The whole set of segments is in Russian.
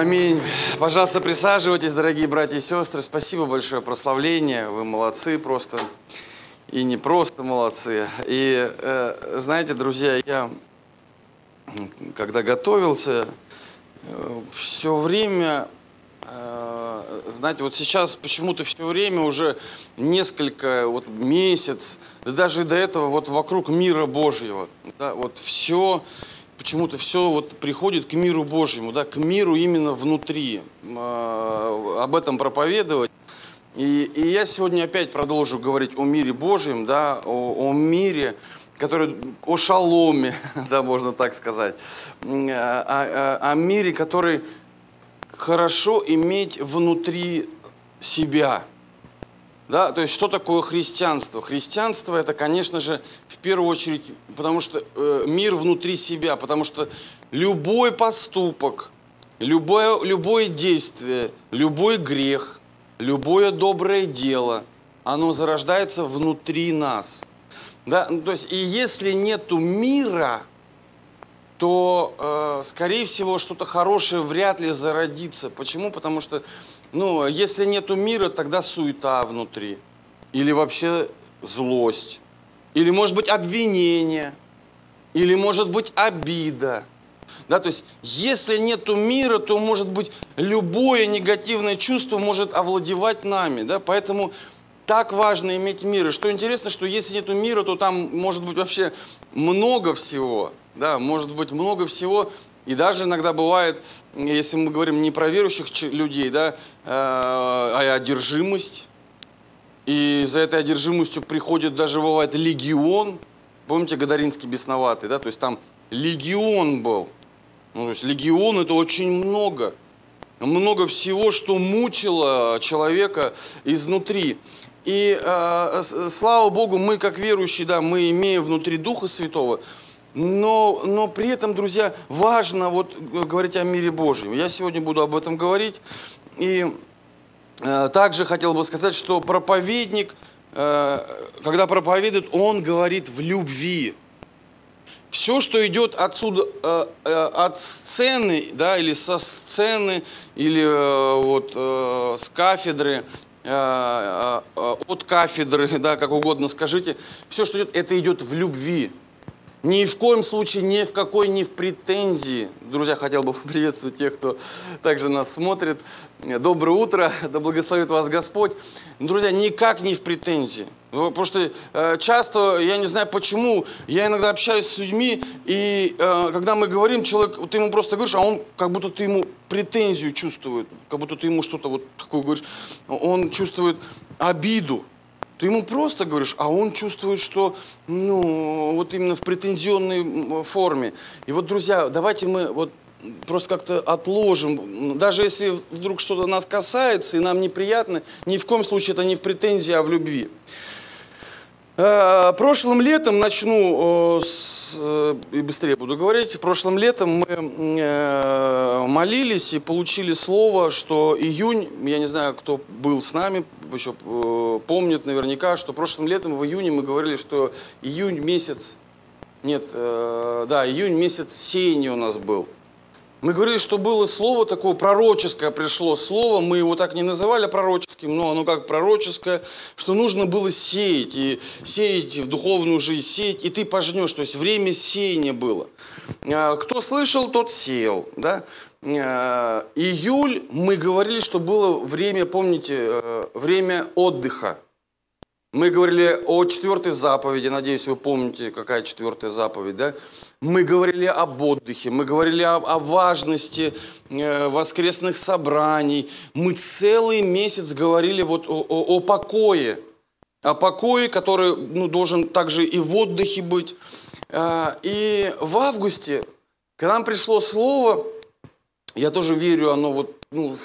Аминь. Пожалуйста, присаживайтесь, дорогие братья и сестры. Спасибо большое прославление. Вы молодцы просто. И не просто молодцы. И э, знаете, друзья, я когда готовился, э, все время, э, знаете, вот сейчас почему-то все время уже несколько, вот месяц, да даже до этого вот вокруг мира Божьего, да, вот все почему-то все вот приходит к миру Божьему, да, к миру именно внутри, э, об этом проповедовать. И, и я сегодня опять продолжу говорить о мире Божьем, да, о, о мире, который, о шаломе, да, можно так сказать, о, о, о мире, который хорошо иметь внутри себя – да, то есть что такое христианство? Христианство это, конечно же, в первую очередь, потому что э, мир внутри себя, потому что любой поступок, любое, любое действие, любой грех, любое доброе дело, оно зарождается внутри нас. Да? Ну, то есть и если нету мира, то, э, скорее всего, что-то хорошее вряд ли зародится. Почему? Потому что ну, если нету мира, тогда суета внутри. Или вообще злость. Или, может быть, обвинение. Или, может быть, обида. Да, то есть, если нету мира, то, может быть, любое негативное чувство может овладевать нами. Да? Поэтому так важно иметь мир. И что интересно, что если нету мира, то там может быть вообще много всего. Да, может быть много всего, и даже иногда бывает, если мы говорим не про верующих людей, да, э, а одержимость. И за этой одержимостью приходит даже бывает легион. Помните Гадаринский бесноватый, да? То есть там легион был. Ну, то есть легион это очень много. Много всего, что мучило человека изнутри. И э, слава Богу, мы как верующие, да, мы имеем внутри Духа Святого, но, но при этом, друзья, важно вот говорить о мире Божьем. Я сегодня буду об этом говорить. И э, также хотел бы сказать, что проповедник, э, когда проповедует, он говорит в любви. Все, что идет отсюда, э, э, от сцены, да, или со сцены, или э, вот э, с кафедры, э, э, от кафедры, да, как угодно скажите, все, что идет, это идет в любви. Ни в коем случае, ни в какой, ни в претензии. Друзья, хотел бы приветствовать тех, кто также нас смотрит. Доброе утро, да благословит вас Господь. Друзья, никак не в претензии. Потому что э, часто, я не знаю почему, я иногда общаюсь с людьми, и э, когда мы говорим, человек, ты ему просто говоришь, а он как будто ты ему претензию чувствует, как будто ты ему что-то вот такое говоришь, он чувствует обиду. Ты ему просто говоришь, а он чувствует, что, ну, вот именно в претензионной форме. И вот, друзья, давайте мы вот просто как-то отложим. Даже если вдруг что-то нас касается и нам неприятно, ни в коем случае это не в претензии, а в любви. Э, прошлым летом, начну с, э, и быстрее буду говорить, прошлым летом мы э, молились и получили слово, что июнь, я не знаю, кто был с нами, еще помнит наверняка, что прошлым летом в июне мы говорили, что июнь месяц, нет, да, июнь месяц сеяния у нас был – мы говорили, что было слово такое пророческое, пришло слово, мы его так не называли пророческим, но оно как пророческое, что нужно было сеять, и сеять в духовную жизнь, сеять, и ты пожнешь, то есть время сеяния было. А, кто слышал, тот сеял, да? А, июль мы говорили, что было время, помните, э, время отдыха. Мы говорили о четвертой заповеди, надеюсь, вы помните, какая четвертая заповедь, да? Мы говорили об отдыхе, мы говорили о, о важности э, воскресных собраний. Мы целый месяц говорили вот о, о, о покое, о покое, который ну, должен также и в отдыхе быть. Э, и в августе, к нам пришло слово, я тоже верю, оно вот ну,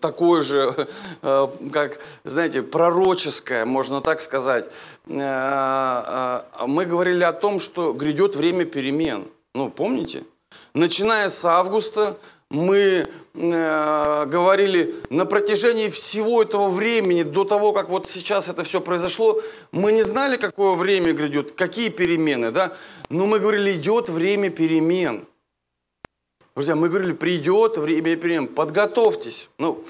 такое же, э, как, знаете, пророческое, можно так сказать. Э, э, мы говорили о том, что грядет время перемен. Ну, помните? Начиная с августа мы говорили на протяжении всего этого времени, до того, как вот сейчас это все произошло, мы не знали, какое время грядет, какие перемены, да? Но мы говорили, идет время перемен. Друзья, мы говорили, придет время перемен, подготовьтесь. Ну,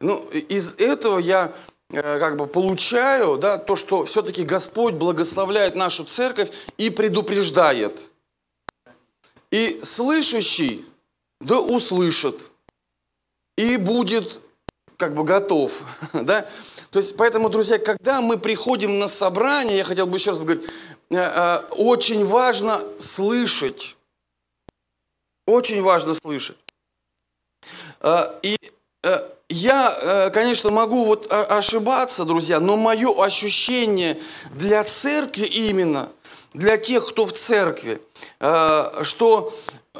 ну, из этого я э, как бы получаю да, то, что все-таки Господь благословляет нашу церковь и предупреждает. И слышащий да услышит и будет как бы готов. Да? То есть, поэтому, друзья, когда мы приходим на собрание, я хотел бы еще раз говорить, э, э, очень важно слышать. Очень важно слышать. Э, и я, конечно, могу вот ошибаться, друзья, но мое ощущение для церкви именно, для тех, кто в церкви, что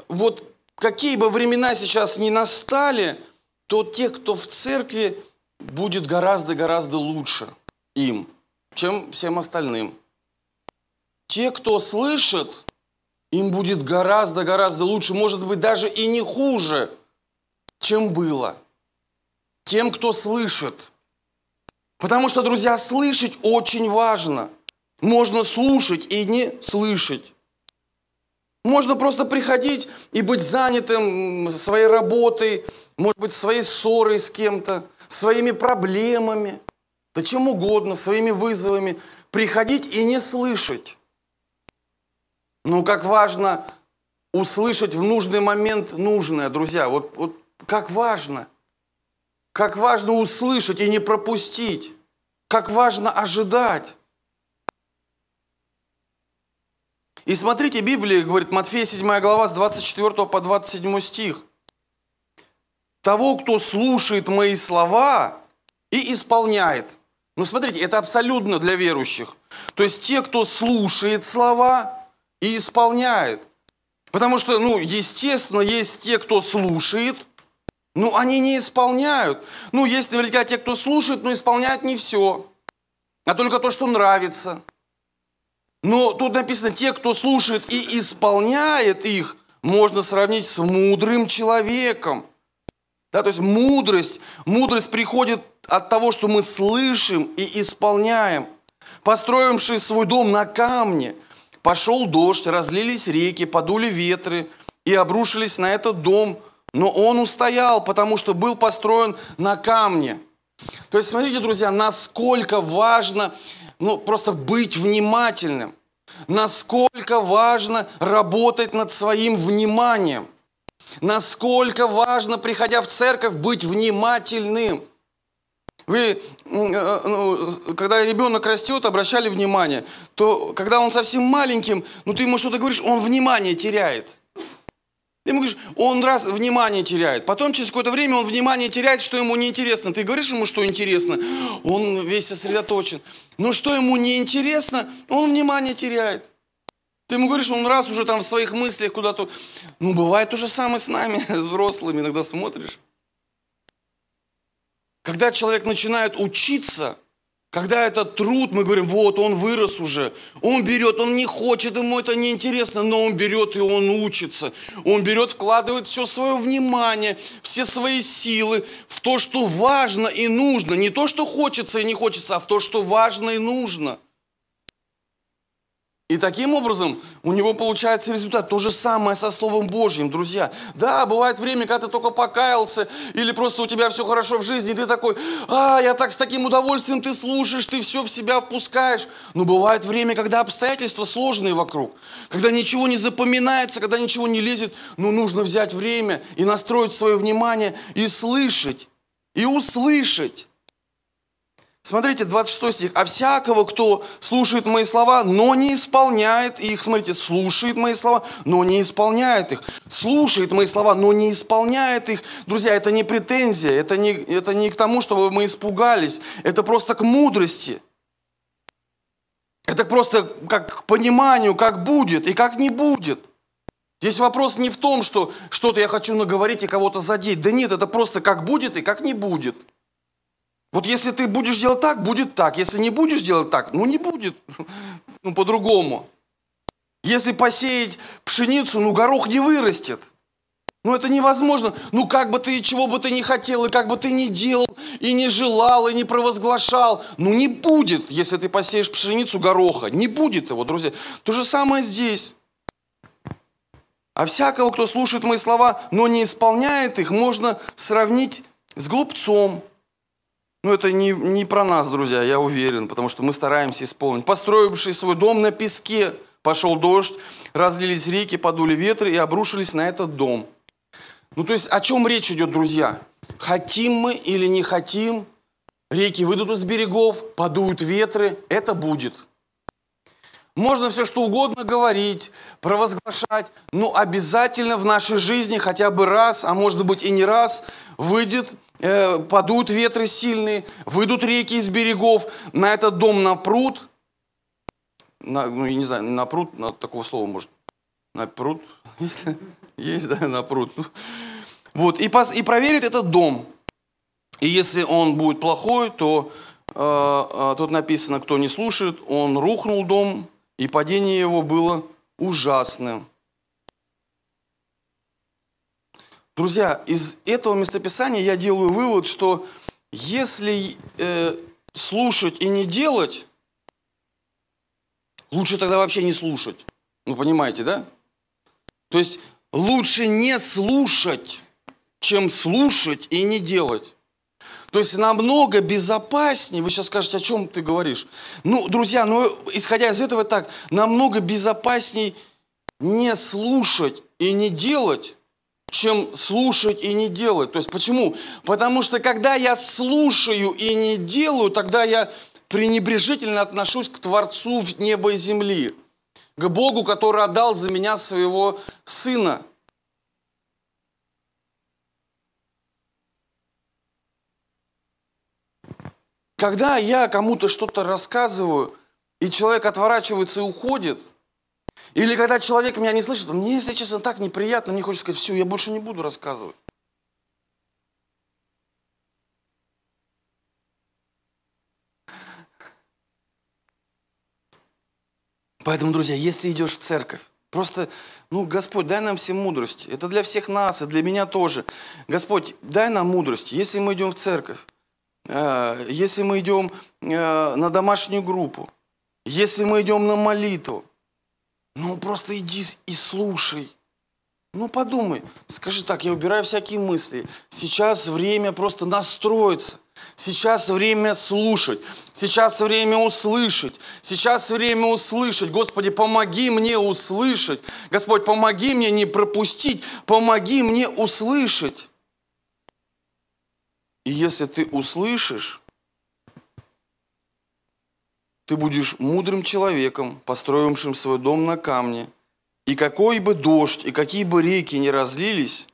вот какие бы времена сейчас ни настали, то тех, кто в церкви, будет гораздо-гораздо лучше им, чем всем остальным. Те, кто слышит, им будет гораздо-гораздо лучше, может быть, даже и не хуже, чем было. Тем, кто слышит. Потому что, друзья, слышать очень важно. Можно слушать и не слышать. Можно просто приходить и быть занятым своей работой, может быть, своей ссорой с кем-то, своими проблемами, да чем угодно, своими вызовами, приходить и не слышать. Ну, как важно услышать в нужный момент нужное, друзья. Вот, вот как важно. Как важно услышать и не пропустить. Как важно ожидать. И смотрите, Библия говорит, Матфея 7 глава с 24 по 27 стих – того, кто слушает мои слова и исполняет. Ну, смотрите, это абсолютно для верующих. То есть те, кто слушает слова и исполняет. Потому что, ну, естественно, есть те, кто слушает, но они не исполняют. Ну, есть наверняка те, кто слушает, но исполняет не все, а только то, что нравится. Но тут написано, те, кто слушает и исполняет их, можно сравнить с мудрым человеком – да, то есть мудрость, мудрость приходит от того, что мы слышим и исполняем. Построивший свой дом на камне, пошел дождь, разлились реки, подули ветры и обрушились на этот дом. Но он устоял, потому что был построен на камне. То есть, смотрите, друзья, насколько важно ну, просто быть внимательным. Насколько важно работать над своим вниманием. Насколько важно, приходя в церковь, быть внимательным. Вы, э, ну, когда ребенок растет, обращали внимание, то когда он совсем маленьким, ну ты ему что-то говоришь, он внимание теряет. Ты ему говоришь, он раз внимание теряет. Потом через какое-то время он внимание теряет, что ему неинтересно. Ты говоришь ему, что интересно, он весь сосредоточен. Но что ему неинтересно, он внимание теряет. Ты ему говоришь, он раз уже там в своих мыслях куда-то... Ну, бывает то же самое с нами, с взрослыми, иногда смотришь. Когда человек начинает учиться, когда этот труд, мы говорим, вот, он вырос уже, он берет, он не хочет, ему это неинтересно, но он берет и он учится. Он берет, вкладывает все свое внимание, все свои силы в то, что важно и нужно. Не то, что хочется и не хочется, а в то, что важно и нужно – и таким образом у него получается результат. То же самое со Словом Божьим, друзья. Да, бывает время, когда ты только покаялся, или просто у тебя все хорошо в жизни, и ты такой, а, я так с таким удовольствием ты слушаешь, ты все в себя впускаешь. Но бывает время, когда обстоятельства сложные вокруг, когда ничего не запоминается, когда ничего не лезет, но нужно взять время и настроить свое внимание и слышать, и услышать. Смотрите, 26 стих. «А всякого, кто слушает мои слова, но не исполняет их». Смотрите, слушает мои слова, но не исполняет их. Слушает мои слова, но не исполняет их. Друзья, это не претензия, это не, это не к тому, чтобы мы испугались. Это просто к мудрости. Это просто как к пониманию, как будет и как не будет. Здесь вопрос не в том, что что-то я хочу наговорить и кого-то задеть. Да нет, это просто как будет и как не будет. Вот если ты будешь делать так, будет так. Если не будешь делать так, ну не будет. Ну по-другому. Если посеять пшеницу, ну горох не вырастет. Ну это невозможно. Ну как бы ты, чего бы ты не хотел, и как бы ты ни делал, и не желал, и не провозглашал. Ну не будет, если ты посеешь пшеницу гороха. Не будет его, друзья. То же самое здесь. А всякого, кто слушает мои слова, но не исполняет их, можно сравнить с глупцом. Ну, это не, не про нас, друзья, я уверен, потому что мы стараемся исполнить. Построивший свой дом на песке, пошел дождь, разлились реки, подули ветры и обрушились на этот дом. Ну, то есть, о чем речь идет, друзья? Хотим мы или не хотим, реки выйдут из берегов, подуют ветры, это будет. Можно все что угодно говорить, провозглашать, но обязательно в нашей жизни хотя бы раз, а может быть и не раз, выйдет, э, подуют ветры сильные, выйдут реки из берегов, на этот дом на пруд, на, ну я не знаю, на пруд, на такого слова может, на пруд, есть, есть да, на пруд. Вот, и, пос, и проверит этот дом. И если он будет плохой, то э, э, тут написано, кто не слушает, он рухнул дом, и падение его было ужасным. Друзья, из этого местописания я делаю вывод, что если э, слушать и не делать, лучше тогда вообще не слушать. Ну, понимаете, да? То есть лучше не слушать, чем слушать и не делать. То есть намного безопаснее, вы сейчас скажете, о чем ты говоришь. Ну, друзья, ну, исходя из этого так, намного безопасней не слушать и не делать, чем слушать и не делать. То есть почему? Потому что когда я слушаю и не делаю, тогда я пренебрежительно отношусь к Творцу неба и земли, к Богу, который отдал за меня своего Сына – Когда я кому-то что-то рассказываю, и человек отворачивается и уходит, или когда человек меня не слышит, мне, если честно, так неприятно, мне хочется сказать, все, я больше не буду рассказывать. Поэтому, друзья, если идешь в церковь, просто, ну, Господь, дай нам всем мудрость. Это для всех нас, и для меня тоже. Господь, дай нам мудрость. Если мы идем в церковь, если мы идем э, на домашнюю группу, если мы идем на молитву, ну просто иди и слушай. Ну подумай, скажи так, я убираю всякие мысли. Сейчас время просто настроиться. Сейчас время слушать. Сейчас время услышать. Сейчас время услышать. Господи, помоги мне услышать. Господь, помоги мне не пропустить. Помоги мне услышать. И если ты услышишь, ты будешь мудрым человеком, построившим свой дом на камне. И какой бы дождь, и какие бы реки не разлились,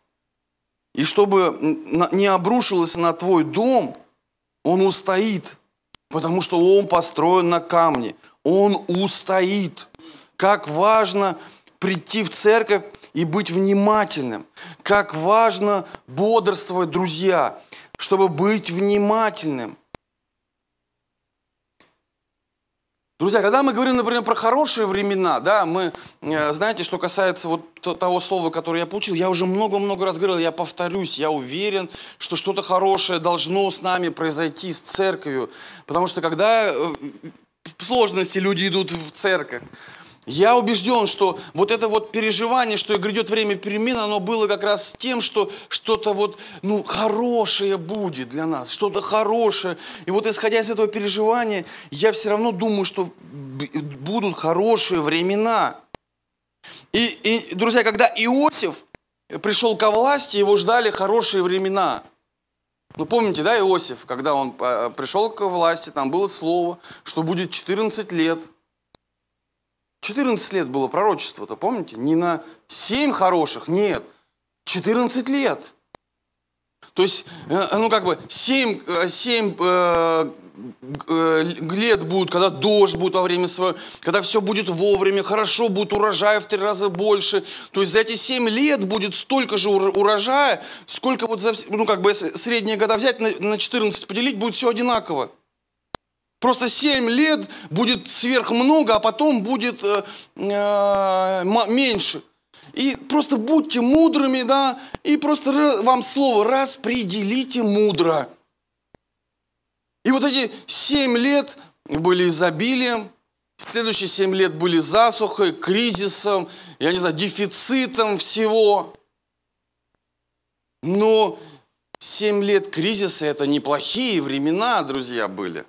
и чтобы не обрушилось на твой дом, он устоит, потому что он построен на камне. Он устоит. Как важно прийти в церковь и быть внимательным. Как важно бодрствовать, друзья чтобы быть внимательным. Друзья, когда мы говорим, например, про хорошие времена, да, мы, э, знаете, что касается вот того слова, которое я получил, я уже много-много раз говорил, я повторюсь, я уверен, что что-то хорошее должно с нами произойти, с церковью, потому что когда э, в сложности люди идут в церковь, я убежден, что вот это вот переживание, что грядет время перемен, оно было как раз тем, что что-то вот, ну, хорошее будет для нас, что-то хорошее. И вот исходя из этого переживания, я все равно думаю, что будут хорошие времена. И, и друзья, когда Иосиф пришел ко власти, его ждали хорошие времена. Ну, помните, да, Иосиф, когда он а, пришел к власти, там было слово, что будет 14 лет – 14 лет было пророчество-то, помните? Не на 7 хороших, нет, 14 лет. То есть, э, ну как бы 7, 7 э, э, лет будут, когда дождь будет во время своего, когда все будет вовремя, хорошо, будет урожая в три раза больше. То есть за эти 7 лет будет столько же урожая, сколько вот за, ну как бы средние года взять, на 14 поделить, будет все одинаково. Просто 7 лет будет сверх много, а потом будет э, э, меньше. И просто будьте мудрыми, да, и просто вам слово распределите мудро. И вот эти 7 лет были изобилием, Следующие семь лет были засухой, кризисом, я не знаю, дефицитом всего. Но семь лет кризиса – это неплохие времена, друзья, были.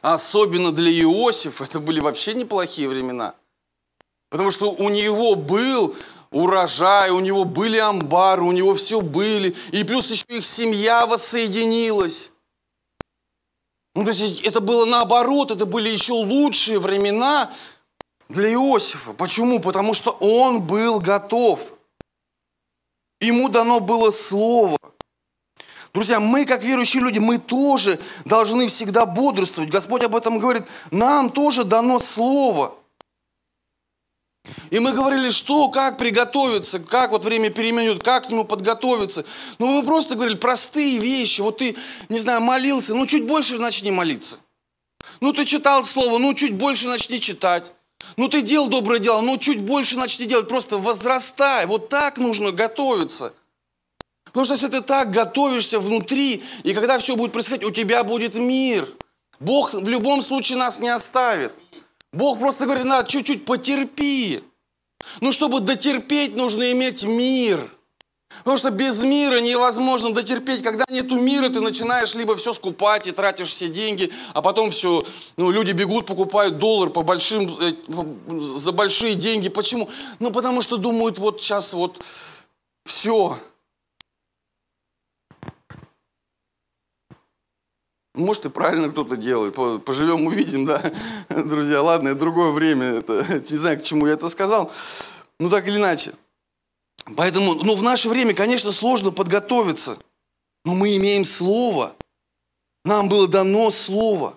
Особенно для Иосифа это были вообще неплохие времена. Потому что у него был урожай, у него были амбары, у него все были. И плюс еще их семья воссоединилась. Ну, то есть это было наоборот, это были еще лучшие времена для Иосифа. Почему? Потому что он был готов. Ему дано было слово. Друзья, мы, как верующие люди, мы тоже должны всегда бодрствовать. Господь об этом говорит. Нам тоже дано слово. И мы говорили, что, как приготовиться, как вот время перемен как к нему подготовиться. Ну, мы просто говорили простые вещи. Вот ты, не знаю, молился, ну, чуть больше начни молиться. Ну, ты читал слово, ну, чуть больше начни читать. Ну, ты делал доброе дело, ну, чуть больше начни делать. Просто возрастай. Вот так нужно готовиться. Потому что если ты так готовишься внутри, и когда все будет происходить, у тебя будет мир. Бог в любом случае нас не оставит. Бог просто говорит, надо чуть-чуть потерпи. Ну, чтобы дотерпеть, нужно иметь мир. Потому что без мира невозможно дотерпеть. Когда нету мира, ты начинаешь либо все скупать и тратишь все деньги, а потом все, ну, люди бегут, покупают доллар по большим, э, за большие деньги. Почему? Ну, потому что думают, вот сейчас вот все, Может, и правильно кто-то делает. Поживем, увидим, да, друзья. Ладно, это другое время. Это, не знаю, к чему я это сказал. Ну, так или иначе. Поэтому, ну, в наше время, конечно, сложно подготовиться. Но мы имеем Слово. Нам было дано Слово.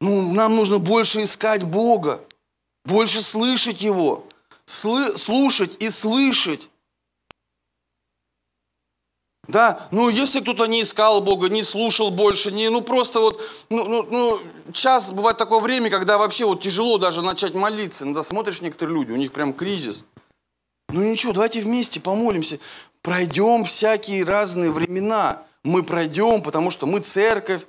Ну, нам нужно больше искать Бога. Больше слышать Его. Слы, слушать и слышать. Да, ну если кто-то не искал Бога, не слушал больше, не, ну просто вот, ну, ну, ну, час бывает такое время, когда вообще вот тяжело даже начать молиться. Иногда смотришь некоторые люди, у них прям кризис. Ну ничего, давайте вместе помолимся. Пройдем всякие разные времена. Мы пройдем, потому что мы церковь,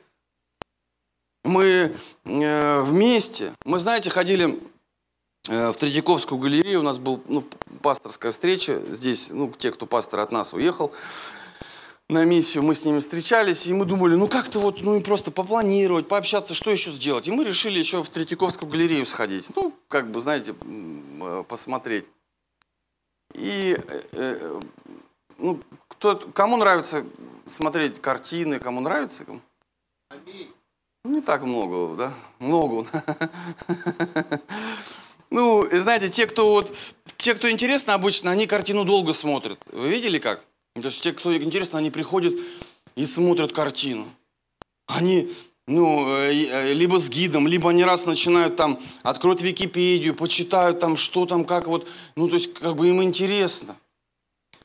мы э, вместе. Мы, знаете, ходили э, в Третьяковскую галерею, у нас была ну, пасторская встреча здесь, ну, те, кто пастор от нас уехал на миссию, мы с ними встречались, и мы думали, ну как-то вот, ну и просто попланировать, пообщаться, что еще сделать. И мы решили еще в Третьяковскую галерею сходить, ну, как бы, знаете, э, посмотреть. И, э, э, ну, кто, кому нравится смотреть картины, кому нравится? Ну, не так много, да? Много. Ну, знаете, те, кто вот, те, кто интересно обычно, они картину долго смотрят. Вы видели как? То есть те, кто интересно, они приходят и смотрят картину. Они, ну, э, э, либо с гидом, либо они раз начинают там, откроют Википедию, почитают там, что там, как вот, ну, то есть, как бы им интересно.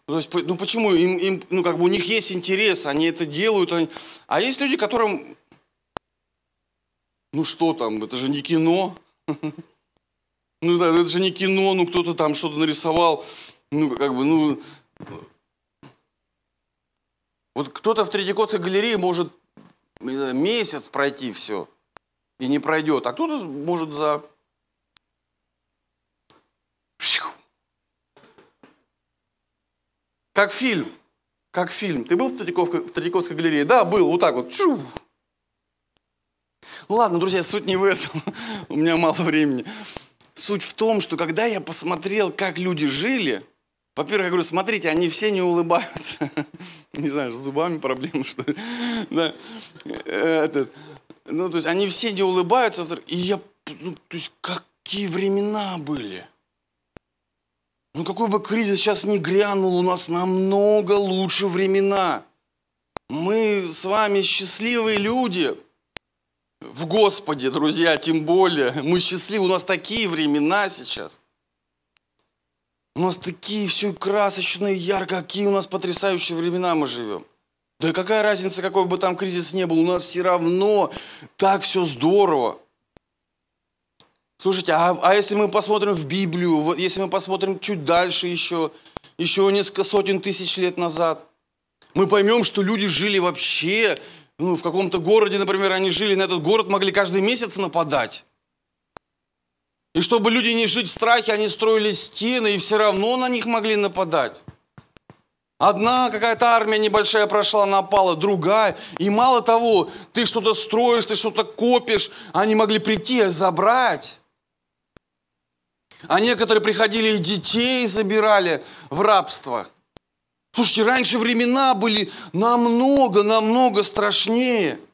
То есть, ну, почему? Им, им, ну, как бы у них есть интерес, они это делают. Они... А есть люди, которым, ну, что там, это же не кино. Ну, да, это же не кино, ну, кто-то там что-то нарисовал. Ну, как бы, ну, вот кто-то в Третьяковской галерее может месяц пройти все и не пройдет, а кто-то может за... Как фильм. Как фильм. Ты был в Третьяковской, в Третьяковской галерее? Да, был. Вот так вот. Ну ладно, друзья, суть не в этом. У меня мало времени. Суть в том, что когда я посмотрел, как люди жили, во-первых, я говорю, смотрите, они все не улыбаются. Не знаю, с зубами проблемы, что ли. Да. Этот. Ну, то есть они все не улыбаются. И я, ну, то есть какие времена были. Ну, какой бы кризис сейчас ни грянул, у нас намного лучше времена. Мы с вами счастливые люди. В Господе, друзья, тем более. Мы счастливы, у нас такие времена сейчас. У нас такие все красочные, ярко, какие у нас потрясающие времена мы живем. Да какая разница, какой бы там кризис ни был, у нас все равно так все здорово. Слушайте, а, а если мы посмотрим в Библию, вот если мы посмотрим чуть дальше еще, еще несколько сотен тысяч лет назад, мы поймем, что люди жили вообще, ну, в каком-то городе, например, они жили, на этот город могли каждый месяц нападать. И чтобы люди не жить в страхе, они строили стены, и все равно на них могли нападать. Одна какая-то армия небольшая прошла, напала, другая. И мало того, ты что-то строишь, ты что-то копишь, они могли прийти и забрать. А некоторые приходили и детей забирали в рабство. Слушайте, раньше времена были намного, намного страшнее –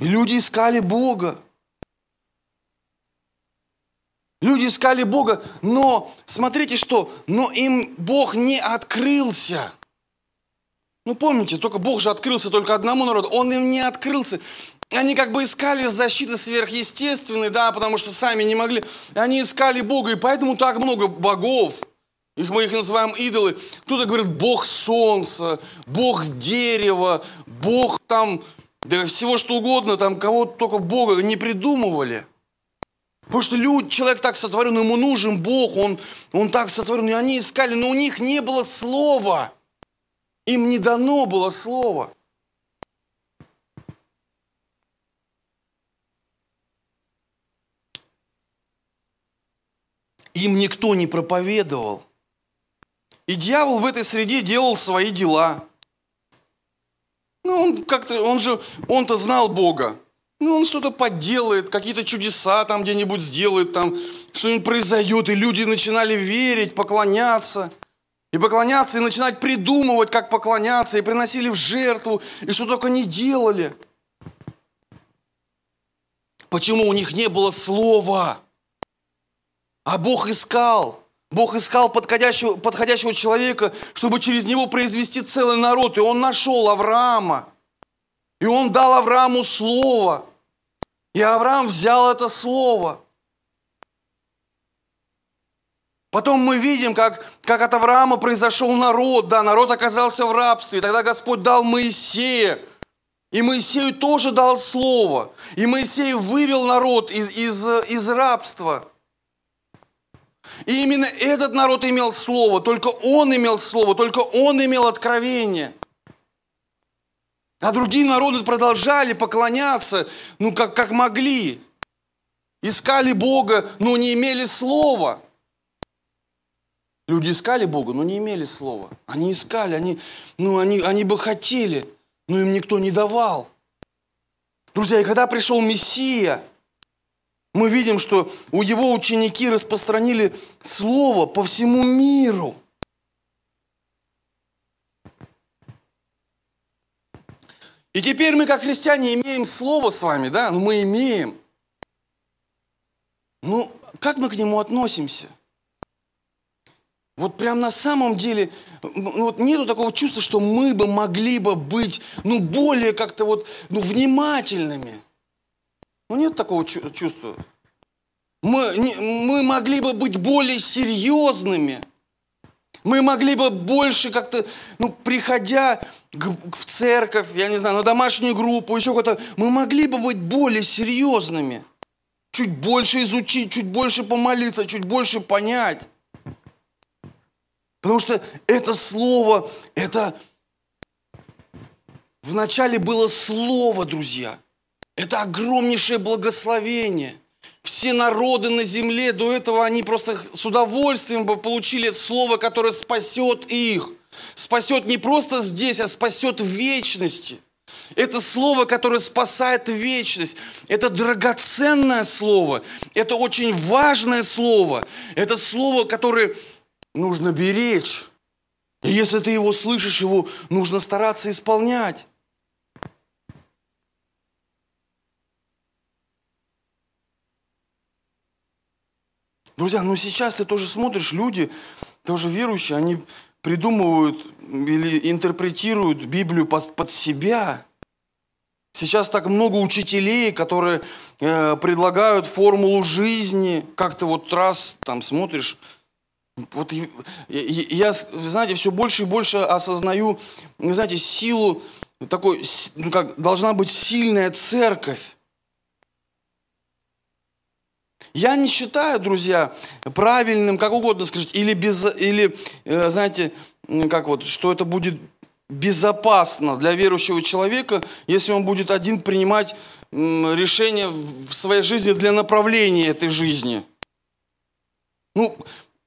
И люди искали Бога. Люди искали Бога, но смотрите что, но им Бог не открылся. Ну помните, только Бог же открылся только одному народу, Он им не открылся. Они как бы искали защиты сверхъестественной, да, потому что сами не могли. Они искали Бога, и поэтому так много богов. Их мы их называем идолы. Кто-то говорит Бог солнца, Бог дерева, Бог там да всего что угодно, там кого только Бога не придумывали. Потому что люд, человек так сотворен, ему нужен Бог, он, он так сотворен, и они искали, но у них не было слова. Им не дано было слова. Им никто не проповедовал. И дьявол в этой среде делал свои дела. Ну, он как-то, он же, он-то знал Бога. Ну, он что-то подделает, какие-то чудеса там где-нибудь сделает, там что-нибудь произойдет, и люди начинали верить, поклоняться. И поклоняться, и начинать придумывать, как поклоняться, и приносили в жертву, и что только не делали. Почему у них не было слова? А Бог искал. Бог искал подходящего, подходящего человека, чтобы через него произвести целый народ. И он нашел Авраама. И он дал Аврааму слово. И Авраам взял это слово. Потом мы видим, как, как от Авраама произошел народ. Да, народ оказался в рабстве. И тогда Господь дал Моисея. И Моисею тоже дал слово. И Моисей вывел народ из, из, из рабства. И именно этот народ имел слово, только он имел слово, только он имел откровение. А другие народы продолжали поклоняться, ну, как, как могли. Искали Бога, но не имели слова. Люди искали Бога, но не имели слова. Они искали, они, ну, они, они бы хотели, но им никто не давал. Друзья, и когда пришел Мессия, мы видим, что у его ученики распространили слово по всему миру. И теперь мы, как христиане, имеем слово с вами, да? Ну, мы имеем. Ну, как мы к нему относимся? Вот прям на самом деле, ну, вот нету такого чувства, что мы бы могли бы быть, ну, более как-то вот, ну, внимательными – ну нет такого чувства. Мы, не, мы могли бы быть более серьезными. Мы могли бы больше как-то, ну, приходя в церковь, я не знаю, на домашнюю группу, еще какое-то, мы могли бы быть более серьезными. Чуть больше изучить, чуть больше помолиться, чуть больше понять. Потому что это слово, это вначале было слово, друзья – это огромнейшее благословение. Все народы на земле до этого, они просто с удовольствием бы получили слово, которое спасет их. Спасет не просто здесь, а спасет в вечности. Это слово, которое спасает вечность. Это драгоценное слово. Это очень важное слово. Это слово, которое нужно беречь. И если ты его слышишь, его нужно стараться исполнять. Друзья, ну сейчас ты тоже смотришь, люди, тоже верующие, они придумывают или интерпретируют Библию под, себя. Сейчас так много учителей, которые э, предлагают формулу жизни, как то вот раз там смотришь. Вот я, знаете, все больше и больше осознаю, знаете, силу такой, ну как должна быть сильная церковь. Я не считаю, друзья, правильным, как угодно скажите, или без, или, э, знаете, как вот, что это будет безопасно для верующего человека, если он будет один принимать решения в своей жизни для направления этой жизни. Ну,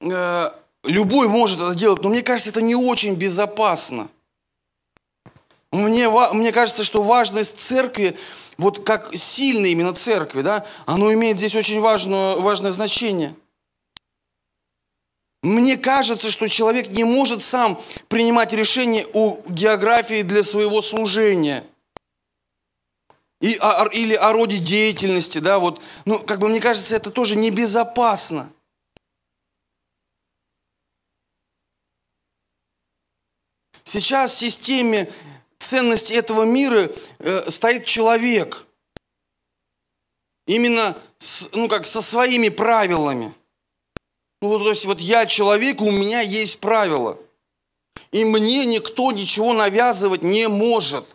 э, любой может это делать, но мне кажется, это не очень безопасно. Мне, мне кажется, что важность церкви, вот как сильной именно церкви, да, оно имеет здесь очень важное, важное значение – мне кажется, что человек не может сам принимать решение о географии для своего служения. И, о, или о роде деятельности, да, вот. Ну, как бы мне кажется, это тоже небезопасно. Сейчас в системе ценностей этого мира э, стоит человек. Именно, с, ну, как со своими правилами – ну, то есть вот я человек, у меня есть правила. И мне никто ничего навязывать не может.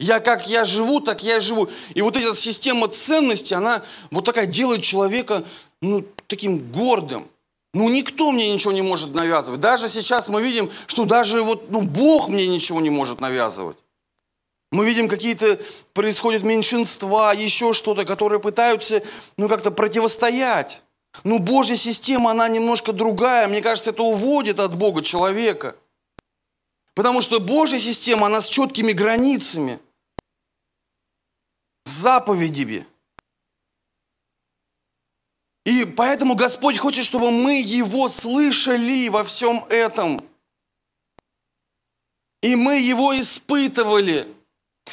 Я как я живу, так я живу. И вот эта система ценностей, она вот такая делает человека ну, таким гордым. Ну, никто мне ничего не может навязывать. Даже сейчас мы видим, что даже вот, ну, Бог мне ничего не может навязывать. Мы видим, какие-то происходят меньшинства, еще что-то, которые пытаются, ну, как-то противостоять. Ну, Божья система, она немножко другая. Мне кажется, это уводит от Бога человека. Потому что Божья система, она с четкими границами, с заповедями. И поэтому Господь хочет, чтобы мы Его слышали во всем этом. И мы Его испытывали.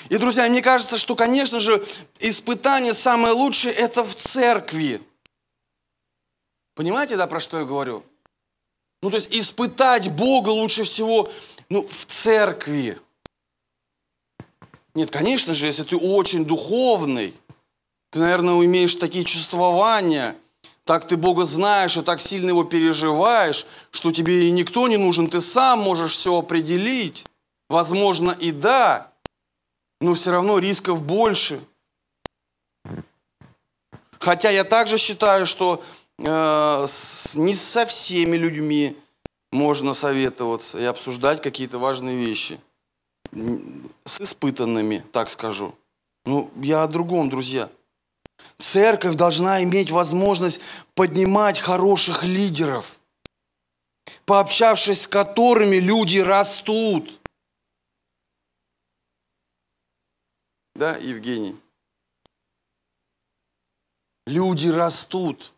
И, друзья, мне кажется, что, конечно же, испытание самое лучшее – это в церкви. Понимаете, да, про что я говорю? Ну, то есть испытать Бога лучше всего ну, в церкви. Нет, конечно же, если ты очень духовный, ты, наверное, имеешь такие чувствования, так ты Бога знаешь и так сильно его переживаешь, что тебе и никто не нужен, ты сам можешь все определить. Возможно, и да, но все равно рисков больше. Хотя я также считаю, что Э, не со всеми людьми можно советоваться и обсуждать какие-то важные вещи. С испытанными, так скажу. Ну, я о другом, друзья. Церковь должна иметь возможность поднимать хороших лидеров, пообщавшись с которыми люди растут. Да, Евгений? Люди растут.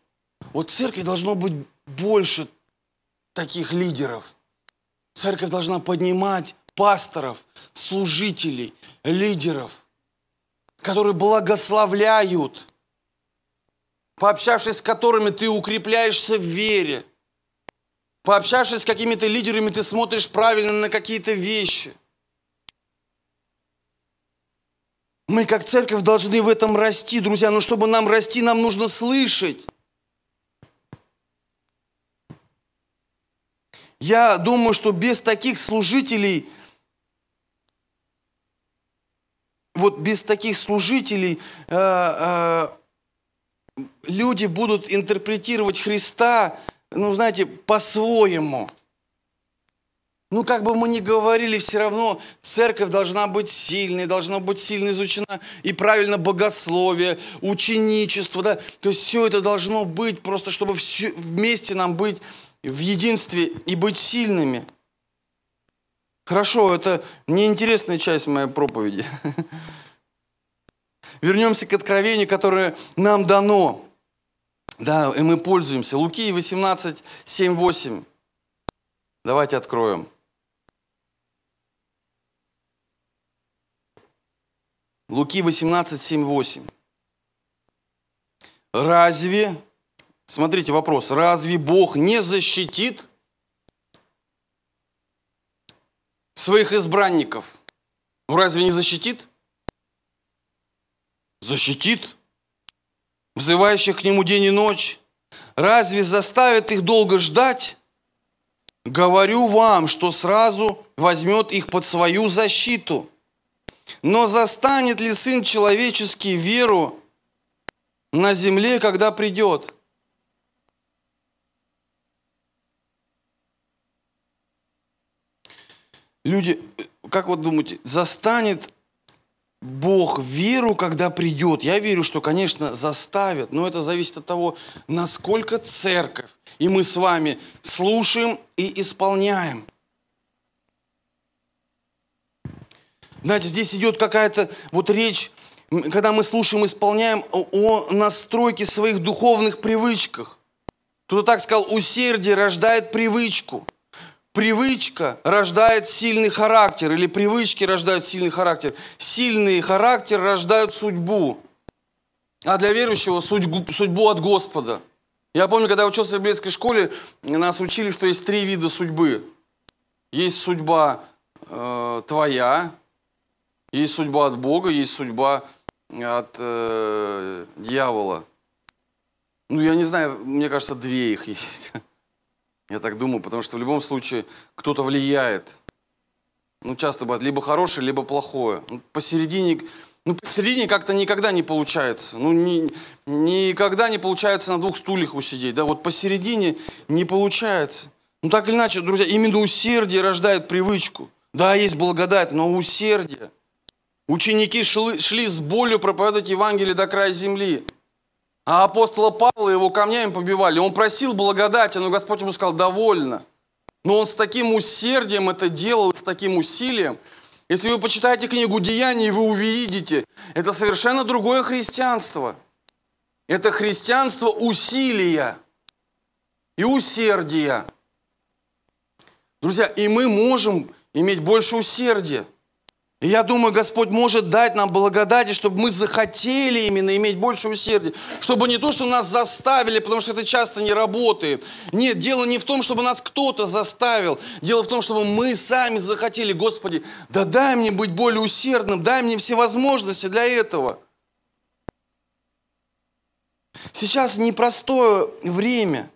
Вот церкви должно быть больше таких лидеров. Церковь должна поднимать пасторов, служителей, лидеров, которые благословляют, пообщавшись с которыми ты укрепляешься в вере, пообщавшись с какими-то лидерами, ты смотришь правильно на какие-то вещи. Мы как церковь должны в этом расти, друзья, но чтобы нам расти, нам нужно слышать. Я думаю, что без таких служителей, вот без таких служителей э, э, люди будут интерпретировать Христа, ну, знаете, по-своему. Ну, как бы мы ни говорили, все равно церковь должна быть сильной, должна быть сильно изучена и правильно богословие, ученичество, да. То есть все это должно быть просто, чтобы все, вместе нам быть в единстве и быть сильными. Хорошо, это неинтересная часть моей проповеди. Вернемся к откровению, которое нам дано. Да, и мы пользуемся. Луки 18, 7, 8. Давайте откроем. Луки 18, 7, 8. Разве Смотрите вопрос. Разве Бог не защитит своих избранников? Ну разве не защитит? Защитит. Взывающих к Нему день и ночь. Разве заставит их долго ждать? Говорю вам, что сразу возьмет их под свою защиту. Но застанет ли Сын Человеческий веру на земле, когда придет? Люди, э, как вот думаете, застанет Бог веру, когда придет? Я верю, что, конечно, заставит, но это зависит от того, насколько церковь, и мы с вами слушаем и исполняем. Знаете, здесь идет какая-то вот речь, когда мы слушаем, исполняем о настройке своих духовных привычках. Кто-то так сказал, усердие рождает привычку. Привычка рождает сильный характер, или привычки рождают сильный характер. Сильный характер рождают судьбу. А для верующего судьбу, судьбу от Господа. Я помню, когда я учился в библейской школе, нас учили, что есть три вида судьбы. Есть судьба э, твоя, есть судьба от Бога, есть судьба от э, дьявола. Ну, я не знаю, мне кажется, две их есть. Я так думаю, потому что в любом случае кто-то влияет. Ну, часто бывает либо хорошее, либо плохое. Ну, посередине, ну, посередине как-то никогда не получается. Ну, ни, никогда не получается на двух стульях усидеть. Да, вот посередине не получается. Ну, так или иначе, друзья, именно усердие рождает привычку. Да, есть благодать, но усердие. Ученики шли, шли с болью проповедовать Евангелие до края земли. А апостола Павла его камнями побивали. Он просил благодати, но Господь ему сказал, довольно. Но он с таким усердием это делал, с таким усилием. Если вы почитаете книгу «Деяний», вы увидите, это совершенно другое христианство. Это христианство усилия и усердия. Друзья, и мы можем иметь больше усердия. И я думаю, Господь может дать нам благодати, чтобы мы захотели именно иметь больше усердия. Чтобы не то, что нас заставили, потому что это часто не работает. Нет, дело не в том, чтобы нас кто-то заставил. Дело в том, чтобы мы сами захотели, Господи, да дай мне быть более усердным, дай мне все возможности для этого. Сейчас непростое время.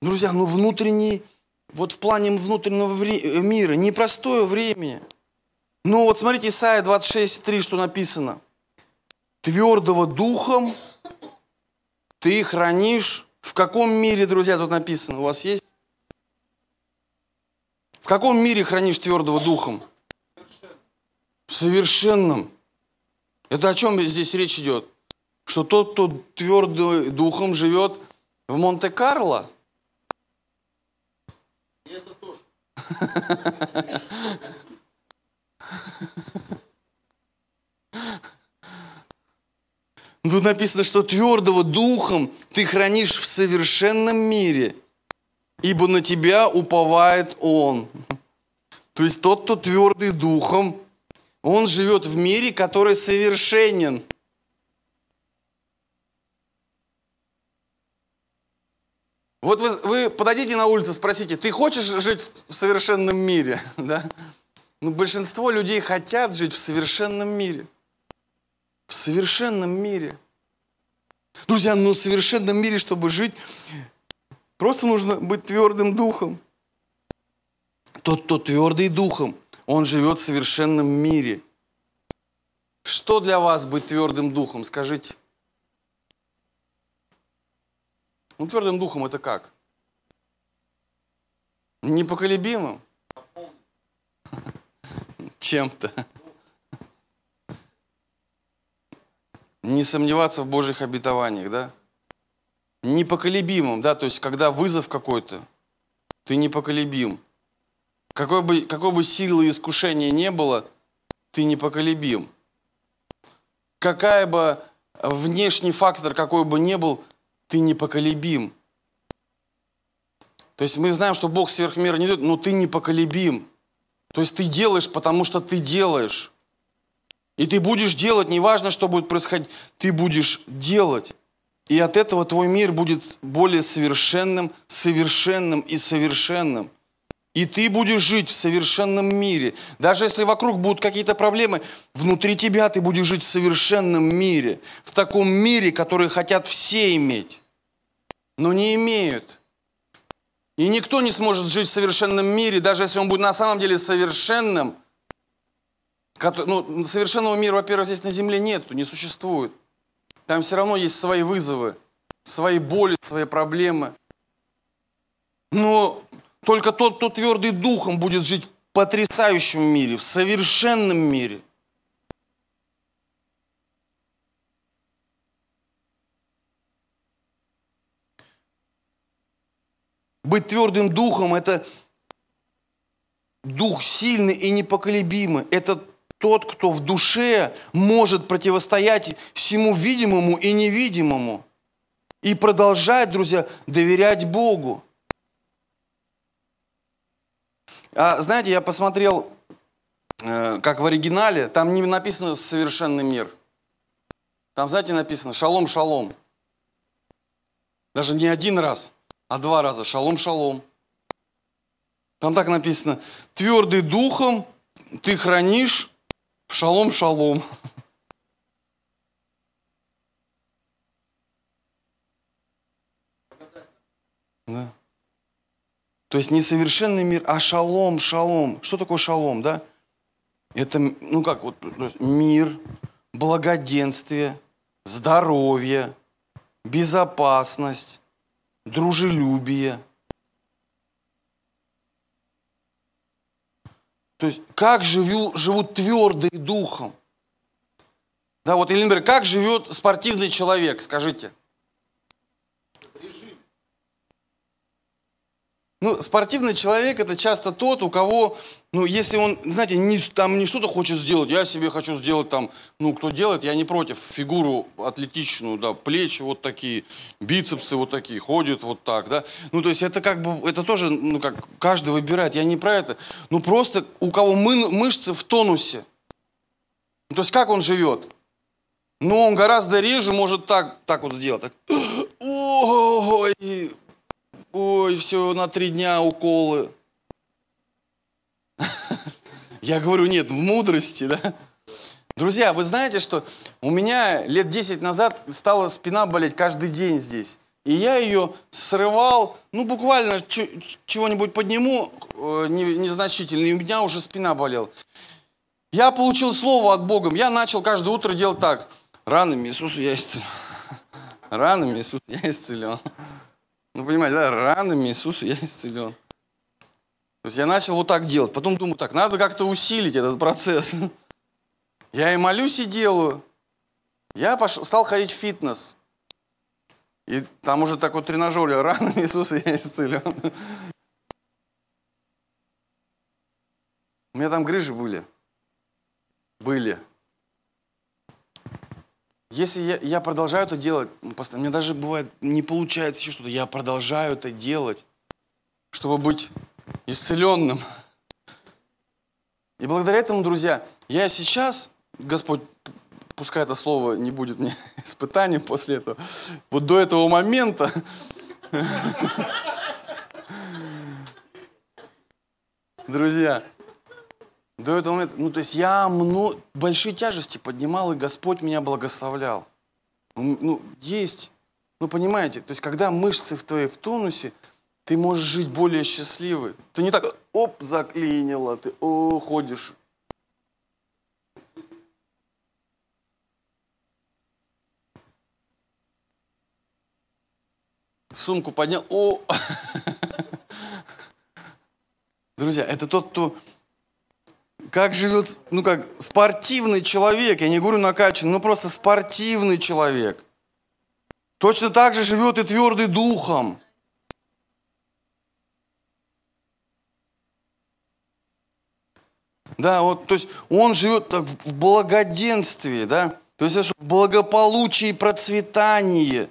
Друзья, ну внутренний вот в плане внутреннего э, мира, непростое время. Ну вот смотрите, Исайя 26.3, что написано. Твердого духом ты хранишь. В каком мире, друзья, тут написано? У вас есть? В каком мире хранишь твердого духом? В совершенном. Это о чем здесь речь идет? Что тот, кто твердым духом живет в Монте-Карло – Тут написано, что твердого духом ты хранишь в совершенном мире, ибо на тебя уповает Он. То есть тот, кто твердый духом, он живет в мире, который совершенен – Вот вы, вы подойдите на улицу, спросите, ты хочешь жить в совершенном мире? Да? Ну, большинство людей хотят жить в совершенном мире. В совершенном мире. Друзья, ну в совершенном мире, чтобы жить, просто нужно быть твердым духом. Тот, кто твердый духом, он живет в совершенном мире. Что для вас быть твердым духом? Скажите. Ну, твердым духом это как? Непоколебимым? Чем-то. Не сомневаться в Божьих обетованиях, да? Непоколебимым, да, то есть когда вызов какой-то, ты непоколебим. Какой бы, какой бы силы искушения не было, ты непоколебим. Какая бы внешний фактор какой бы ни был, ты непоколебим. То есть мы знаем, что Бог сверх мира не дает, но ты непоколебим. То есть ты делаешь, потому что ты делаешь. И ты будешь делать, неважно, что будет происходить, ты будешь делать. И от этого твой мир будет более совершенным, совершенным и совершенным. И ты будешь жить в совершенном мире. Даже если вокруг будут какие-то проблемы, внутри тебя ты будешь жить в совершенном мире. В таком мире, который хотят все иметь, но не имеют. И никто не сможет жить в совершенном мире, даже если он будет на самом деле совершенным. Ну, совершенного мира, во-первых, здесь на земле нет, не существует. Там все равно есть свои вызовы, свои боли, свои проблемы. Но Только тот, кто твердый духом, будет жить в потрясающем мире, в совершенном мире. Быть твердым духом – это дух сильный и непоколебимый. Это тот, кто в душе может противостоять всему видимому и невидимому. И продолжать, друзья, доверять Богу. А, знаете, я посмотрел, э, как в оригинале, там не написано «совершенный мир». Там, знаете, написано «шалом, шалом». Даже не один раз, а два раза «шалом, шалом». Там так написано «твердый духом ты хранишь шалом, шалом». Да. То есть не совершенный мир, а шалом, шалом. Что такое шалом, да? Это, ну как, вот, мир, благоденствие, здоровье, безопасность, дружелюбие. То есть как живу, живут твердые духом. Да, вот, или, например, как живет спортивный человек, скажите. Ну, спортивный человек это часто тот, у кого, ну, если он, знаете, не, там не что-то хочет сделать, я себе хочу сделать там, ну, кто делает, я не против, фигуру атлетичную, да, плечи вот такие, бицепсы вот такие, ходит вот так, да. Ну, то есть это как бы, это тоже, ну, как каждый выбирает, я не про это. Ну, просто у кого мы, мышцы в тонусе. То есть как он живет? Ну, он гораздо реже может так, так вот сделать. Так. Ой, ой, все, на три дня уколы. Я говорю, нет, в мудрости, да. Друзья, вы знаете, что у меня лет 10 назад стала спина болеть каждый день здесь. И я ее срывал, ну буквально чего-нибудь подниму э, незначительно, и у меня уже спина болела. Я получил слово от Бога, я начал каждое утро делать так. Ранами Иисуса я исцелен. Ранами Иисуса я исцелен. Ну, понимаете, да, ранами Иисуса я исцелен. То есть я начал вот так делать. Потом думаю, так, надо как-то усилить этот процесс. Я и молюсь, и делаю. Я пошел, стал ходить в фитнес. И там уже так вот тренажер, ранами Иисуса я исцелен. У меня там грыжи были. Были. Если я, я продолжаю это делать, ну, постоянно, мне даже бывает не получается еще что-то, я продолжаю это делать, чтобы быть исцеленным. И благодаря этому, друзья, я сейчас, Господь, пускай это слово не будет мне испытанием после этого, вот до этого момента, друзья, до этого момента, ну то есть я много, большие тяжести поднимал, и Господь меня благословлял. Ну, ну, есть, ну понимаете, то есть когда мышцы в твоей в тонусе, ты можешь жить более счастливый. Ты не так, оп, заклинило, ты о, ходишь. Сумку поднял, о. Друзья, это тот, кто как живет, ну как, спортивный человек, я не говорю накачанный, но просто спортивный человек. Точно так же живет и твердый духом. Да, вот, то есть он живет так, в благоденствии, да, то есть в благополучии и процветании.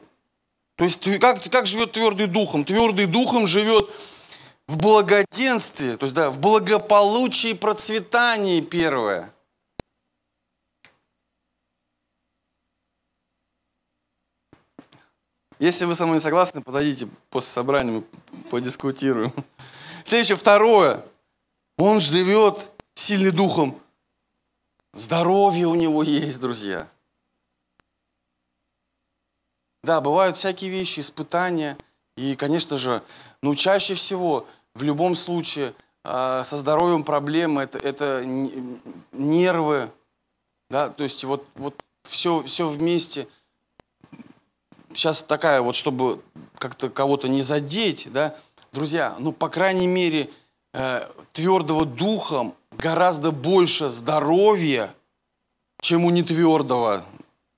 То есть как, как живет твердый духом? Твердый духом живет в благоденствии, то есть да, в благополучии и процветании первое. Если вы со мной не согласны, подойдите после собрания, мы подискутируем. Следующее, второе. Он живет сильным духом. Здоровье у него есть, друзья. Да, бывают всякие вещи, испытания. И, конечно же, ну, чаще всего в любом случае а, со здоровьем проблемы, это, это нервы, да, то есть вот, вот все, все вместе. Сейчас такая вот, чтобы как-то кого-то не задеть, да, друзья, ну, по крайней мере, э, твердого духом гораздо больше здоровья, чем у нетвердого.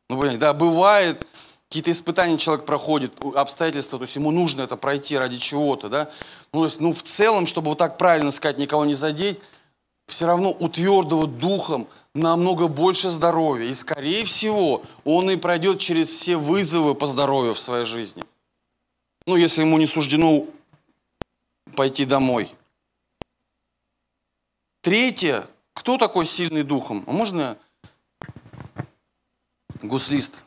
Ну, понимаете, да, бывает, какие-то испытания человек проходит, обстоятельства, то есть ему нужно это пройти ради чего-то, да. Ну, то есть, ну, в целом, чтобы вот так правильно сказать, никого не задеть, все равно у твердого духом намного больше здоровья. И, скорее всего, он и пройдет через все вызовы по здоровью в своей жизни. Ну, если ему не суждено пойти домой. Третье. Кто такой сильный духом? А можно гуслист?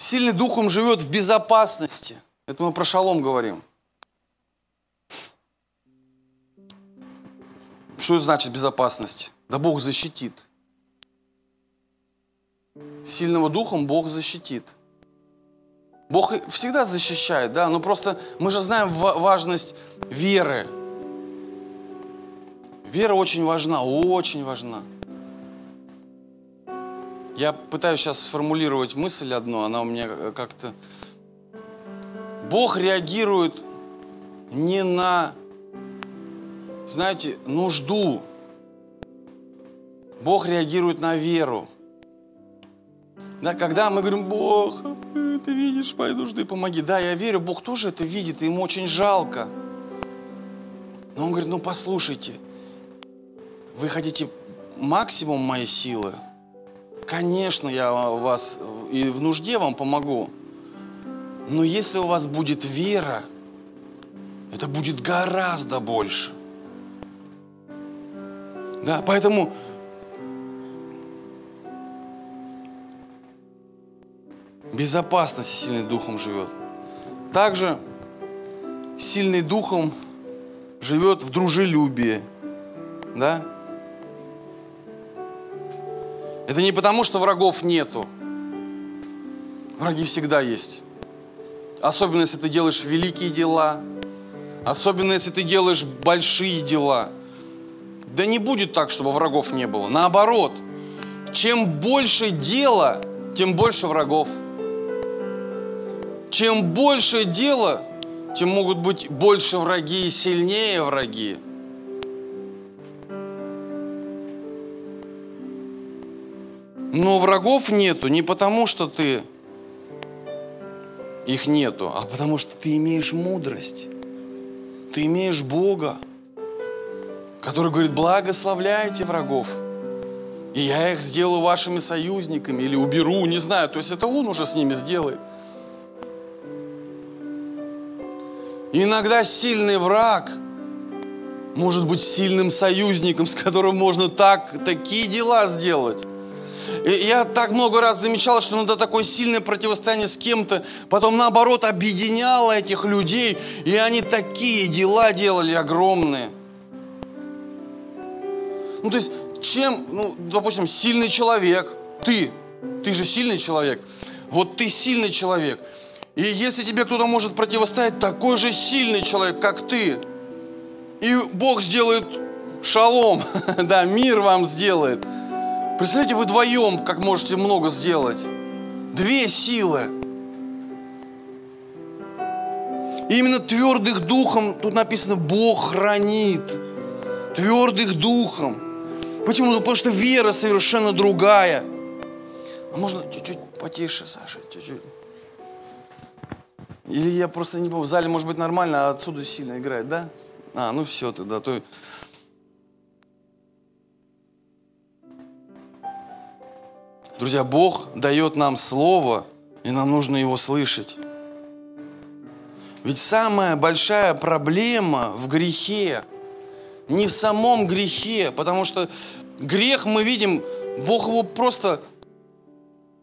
Сильный духом живет в безопасности. Это мы про шалом говорим. Что значит безопасность? Да Бог защитит. Сильного духом Бог защитит. Бог всегда защищает, да, но просто мы же знаем важность веры. Вера очень важна, очень важна. Я пытаюсь сейчас сформулировать мысль одну, она у меня как-то... Бог реагирует не на знаете, нужду. Бог реагирует на веру. Да, когда мы говорим, Бог, ты видишь мои нужды, помоги. Да, я верю, Бог тоже это видит, и ему очень жалко. Но он говорит, ну послушайте, вы хотите максимум моей силы? Конечно, я вас и в нужде вам помогу. Но если у вас будет вера, это будет гораздо больше. Да, поэтому безопасность сильный духом живет. Также сильный духом живет в дружелюбии. Да? Это не потому, что врагов нету. Враги всегда есть. Особенно, если ты делаешь великие дела. Особенно, если ты делаешь большие дела – да не будет так, чтобы врагов не было. Наоборот, чем больше дела, тем больше врагов. Чем больше дела, тем могут быть больше враги и сильнее враги. Но врагов нету не потому, что ты их нету, а потому что ты имеешь мудрость. Ты имеешь Бога который говорит, благословляйте врагов. И я их сделаю вашими союзниками или уберу, не знаю. То есть это он уже с ними сделает. Иногда сильный враг может быть сильным союзником, с которым можно так, такие дела сделать. И я так много раз замечал, что иногда такое сильное противостояние с кем-то, потом наоборот объединяло этих людей, и они такие дела делали огромные – ну, то есть, чем, ну, допустим, сильный человек, ты, ты же сильный человек, вот ты сильный человек, и если тебе кто-то может противостоять, такой же сильный человек, как ты, и Бог сделает шалом, да, мир вам сделает. Представляете, вы вдвоем, как можете много сделать. Две силы. И именно твердых духом, тут написано, Бог хранит. Твердых духом. Почему? Потому что вера совершенно другая. А можно чуть-чуть потише, Саша, чуть-чуть. Или я просто не помню, в зале может быть нормально, а отсюда сильно играет, да? А, ну все тогда. То... Друзья, Бог дает нам Слово, и нам нужно его слышать. Ведь самая большая проблема в грехе – не в самом грехе, потому что грех мы видим, Бог его просто,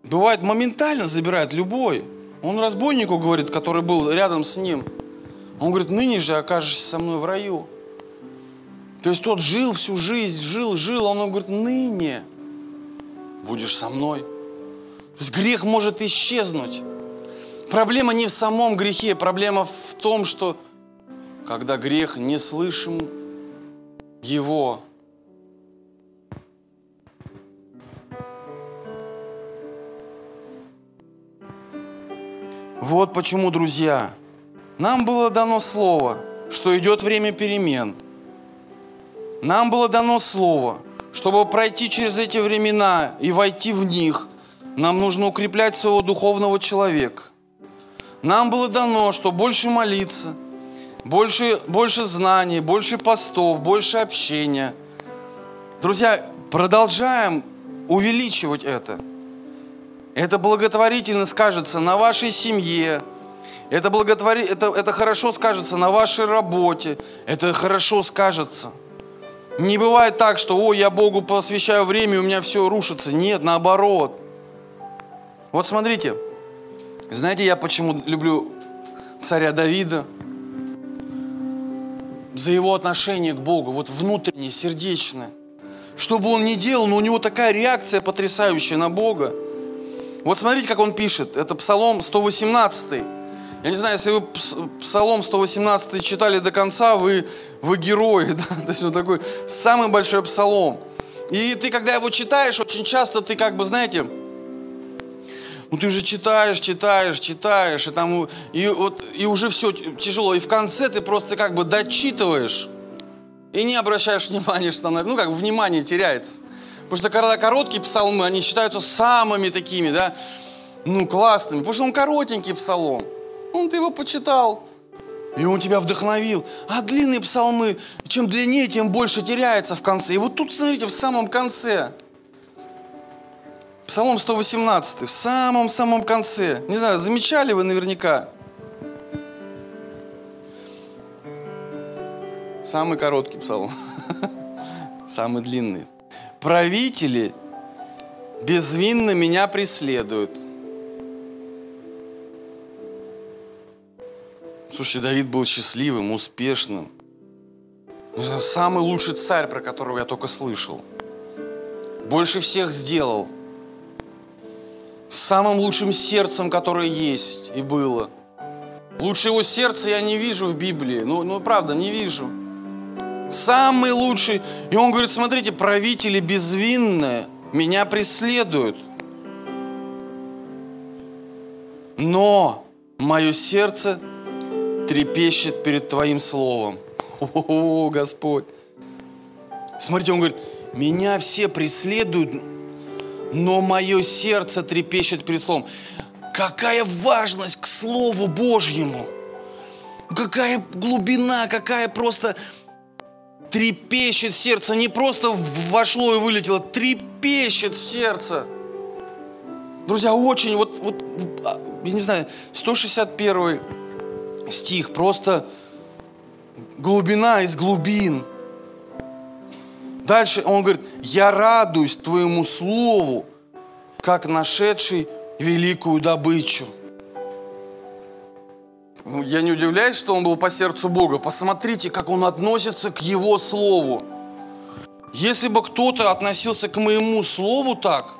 бывает, моментально забирает любой. Он разбойнику говорит, который был рядом с ним. Он говорит, ныне же окажешься со мной в раю. То есть тот жил всю жизнь, жил, жил, а он говорит, ныне будешь со мной. То есть грех может исчезнуть. Проблема не в самом грехе, проблема в том, что когда грех не слышим его. Вот почему, друзья, нам было дано слово, что идет время перемен. Нам было дано слово, чтобы пройти через эти времена и войти в них, нам нужно укреплять своего духовного человека. Нам было дано, что больше молиться, больше, больше знаний, больше постов, больше общения. Друзья, продолжаем увеличивать это. Это благотворительно скажется на вашей семье, это, благотвори... это, это хорошо скажется на вашей работе, это хорошо скажется. Не бывает так, что, о, я Богу посвящаю время, у меня все рушится. Нет, наоборот. Вот смотрите, знаете, я почему люблю царя Давида? За его отношение к Богу, вот внутреннее, сердечное. Что бы он ни делал, но у него такая реакция потрясающая на Бога. Вот смотрите, как он пишет. Это Псалом 118. Я не знаю, если вы Псалом 118 читали до конца, вы, вы герои. Да? То есть он такой самый большой Псалом. И ты, когда его читаешь, очень часто ты как бы, знаете, ну ты же читаешь, читаешь, читаешь, и там и, вот, и уже все тяжело. И в конце ты просто как бы дочитываешь и не обращаешь внимания, что там, ну как внимание теряется. Потому что когда короткие псалмы, они считаются самыми такими, да, ну классными. Потому что он коротенький псалом. Он ты его почитал, и он тебя вдохновил. А длинные псалмы, чем длиннее, тем больше теряется в конце. И вот тут, смотрите, в самом конце – Псалом 118, в самом-самом конце. Не знаю, замечали вы наверняка. Самый короткий псалом. Самый длинный. Правители безвинно меня преследуют. Слушайте, Давид был счастливым, успешным. Самый лучший царь, про которого я только слышал. Больше всех сделал – самым лучшим сердцем, которое есть и было. Лучше его сердца я не вижу в Библии. Ну, ну правда, не вижу. Самый лучший. И он говорит, смотрите, правители безвинные меня преследуют. Но мое сердце трепещет перед Твоим Словом. О, Господь. Смотрите, он говорит, меня все преследуют, но мое сердце трепещет перед Словом. Какая важность к Слову Божьему! Какая глубина, какая просто трепещет сердце. Не просто вошло и вылетело, трепещет сердце. Друзья, очень, вот, вот, а, я не знаю, 161 стих, просто глубина из глубин – Дальше он говорит, я радуюсь твоему слову, как нашедший великую добычу. Ну, я не удивляюсь, что он был по сердцу Бога. Посмотрите, как он относится к его слову. Если бы кто-то относился к моему слову так,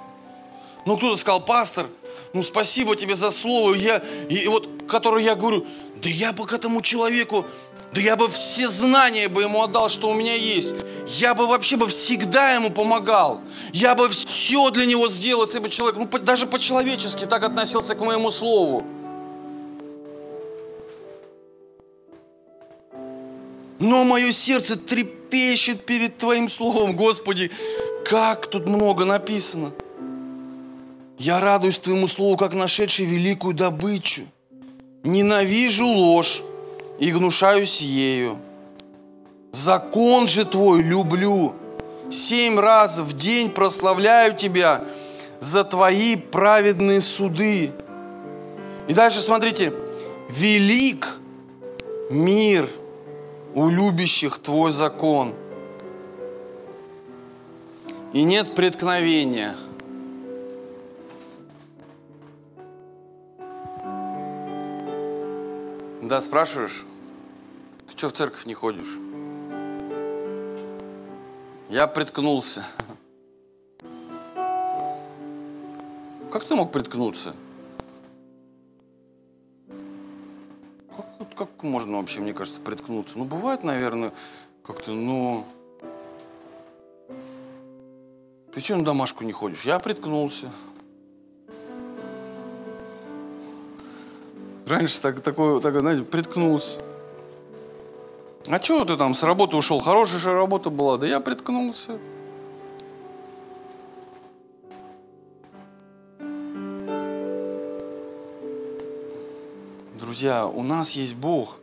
ну кто-то сказал, пастор, ну спасибо тебе за слово, я, и, и вот, которое я говорю, да я бы к этому человеку да я бы все знания бы ему отдал, что у меня есть. Я бы вообще бы всегда ему помогал. Я бы все для него сделал, если бы человек, ну даже по-человечески так относился к моему слову. Но мое сердце трепещет перед Твоим Словом. Господи, как тут много написано. Я радуюсь Твоему Слову, как нашедший великую добычу. Ненавижу ложь и гнушаюсь ею. Закон же Твой люблю. Семь раз в день прославляю Тебя за Твои праведные суды. И дальше смотрите. Велик мир у любящих Твой закон. И нет преткновения – Да, спрашиваешь? Ты что в церковь не ходишь? Я приткнулся. Как ты мог приткнуться? Как, как можно вообще, мне кажется, приткнуться? Ну, бывает, наверное, как-то, ну... Ты что на домашку не ходишь? Я приткнулся. Раньше так, такое, так, знаете, приткнулся. А чего ты там с работы ушел? Хорошая же работа была. Да я приткнулся. Друзья, у нас есть Бог,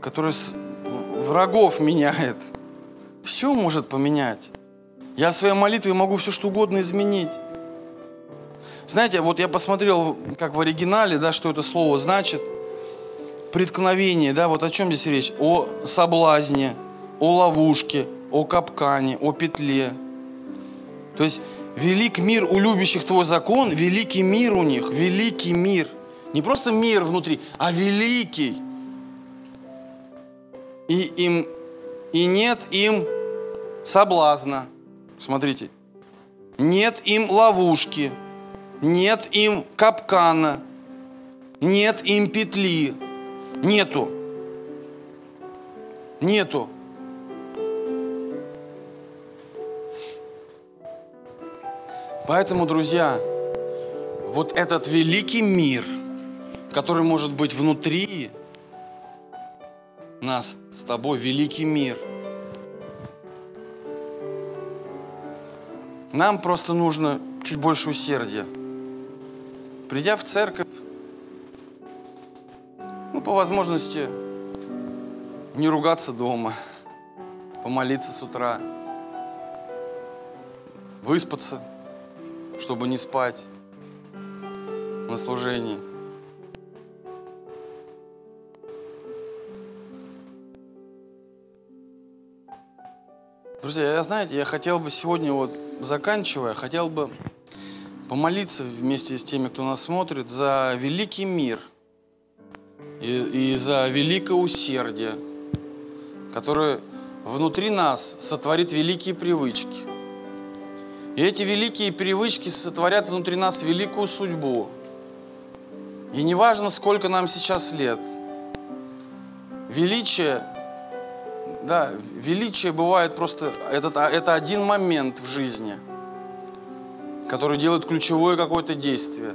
который врагов меняет. Все может поменять. Я своей молитвой могу все что угодно изменить. Знаете, вот я посмотрел, как в оригинале, да, что это слово значит. Преткновение, да, вот о чем здесь речь? О соблазне, о ловушке, о капкане, о петле. То есть велик мир у любящих твой закон, великий мир у них, великий мир. Не просто мир внутри, а великий. И им и нет им соблазна. Смотрите. Нет им ловушки. Нет им капкана. Нет им петли. Нету. Нету. Поэтому, друзья, вот этот великий мир, который может быть внутри нас с тобой, великий мир – Нам просто нужно чуть больше усердия. Придя в церковь, ну, по возможности, не ругаться дома, помолиться с утра, выспаться, чтобы не спать на служении – Друзья, я, знаете, я хотел бы сегодня, вот заканчивая, хотел бы помолиться вместе с теми, кто нас смотрит, за великий мир и, и за великое усердие, которое внутри нас сотворит великие привычки. И эти великие привычки сотворят внутри нас великую судьбу. И неважно, сколько нам сейчас лет, величие да, величие бывает просто, это, это один момент в жизни, который делает ключевое какое-то действие.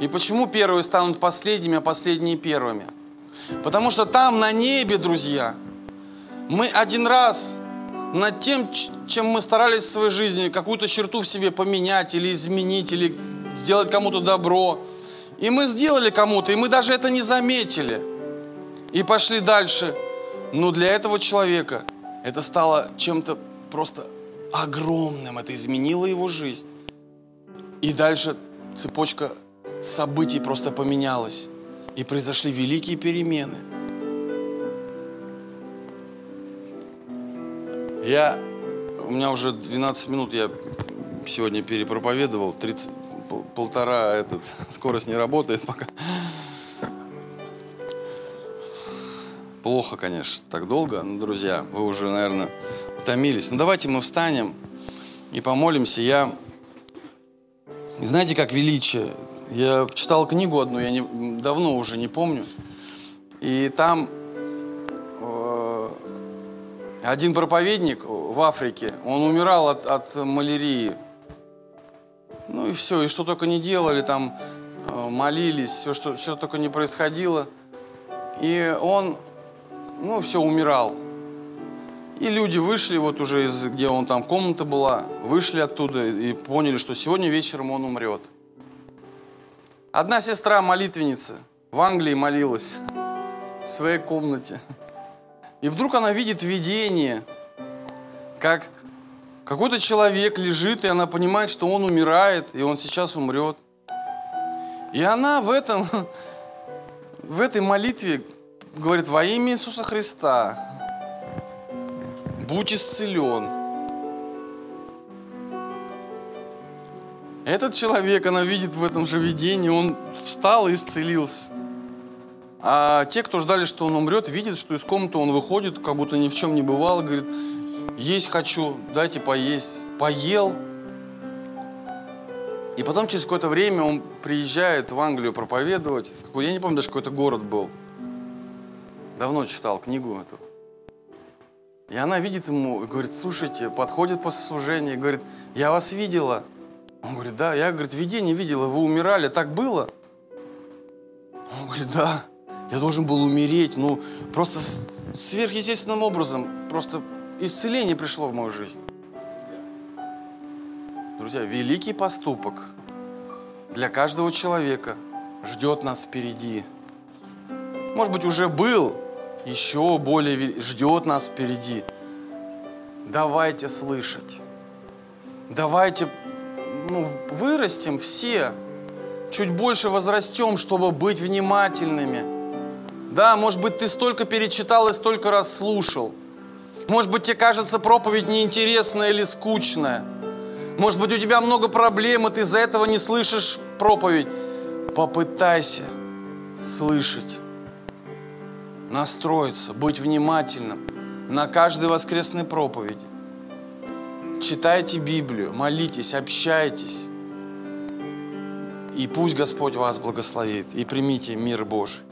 И почему первые станут последними, а последние первыми? Потому что там на небе, друзья, мы один раз над тем, чем мы старались в своей жизни, какую-то черту в себе поменять или изменить, или сделать кому-то добро. И мы сделали кому-то, и мы даже это не заметили. И пошли дальше – но для этого человека это стало чем-то просто огромным. Это изменило его жизнь. И дальше цепочка событий просто поменялась. И произошли великие перемены. Я, у меня уже 12 минут я сегодня перепроповедовал, 30, полтора этот, скорость не работает пока. Плохо, конечно, так долго, но, друзья, вы уже, наверное, утомились. Ну, давайте мы встанем и помолимся. Я, знаете, как величие. Я читал книгу одну, я не, давно уже не помню. И там э, один проповедник в Африке, он умирал от, от малярии. Ну и все, и что только не делали, там э, молились, все, что, все только не происходило. И он ну, все, умирал. И люди вышли, вот уже из, где он там, комната была, вышли оттуда и поняли, что сегодня вечером он умрет. Одна сестра молитвенница в Англии молилась в своей комнате. И вдруг она видит видение, как какой-то человек лежит, и она понимает, что он умирает, и он сейчас умрет. И она в этом, в этой молитве говорит, во имя Иисуса Христа, будь исцелен. Этот человек, она видит в этом же видении, он встал и исцелился. А те, кто ждали, что он умрет, видят, что из комнаты он выходит, как будто ни в чем не бывало, говорит, есть хочу, дайте поесть. Поел. И потом через какое-то время он приезжает в Англию проповедовать. Я не помню даже, какой то город был давно читал книгу эту. И она видит ему и говорит, слушайте, подходит после служения и говорит, я вас видела. Он говорит, да, я, говорит, видение видела, вы умирали, так было? говорит, да, я должен был умереть, ну, просто сверхъестественным образом, просто исцеление пришло в мою жизнь. Друзья, великий поступок для каждого человека ждет нас впереди. Может быть, уже был, еще более ждет нас впереди. Давайте слышать. Давайте ну, вырастем все, чуть больше возрастем, чтобы быть внимательными. Да, может быть, ты столько перечитал и столько раз слушал. Может быть, тебе кажется проповедь неинтересная или скучная. Может быть, у тебя много проблем, и ты из-за этого не слышишь проповедь. Попытайся слышать, настроиться, быть внимательным на каждой воскресной проповеди. Читайте Библию, молитесь, общайтесь. И пусть Господь вас благословит. И примите мир Божий.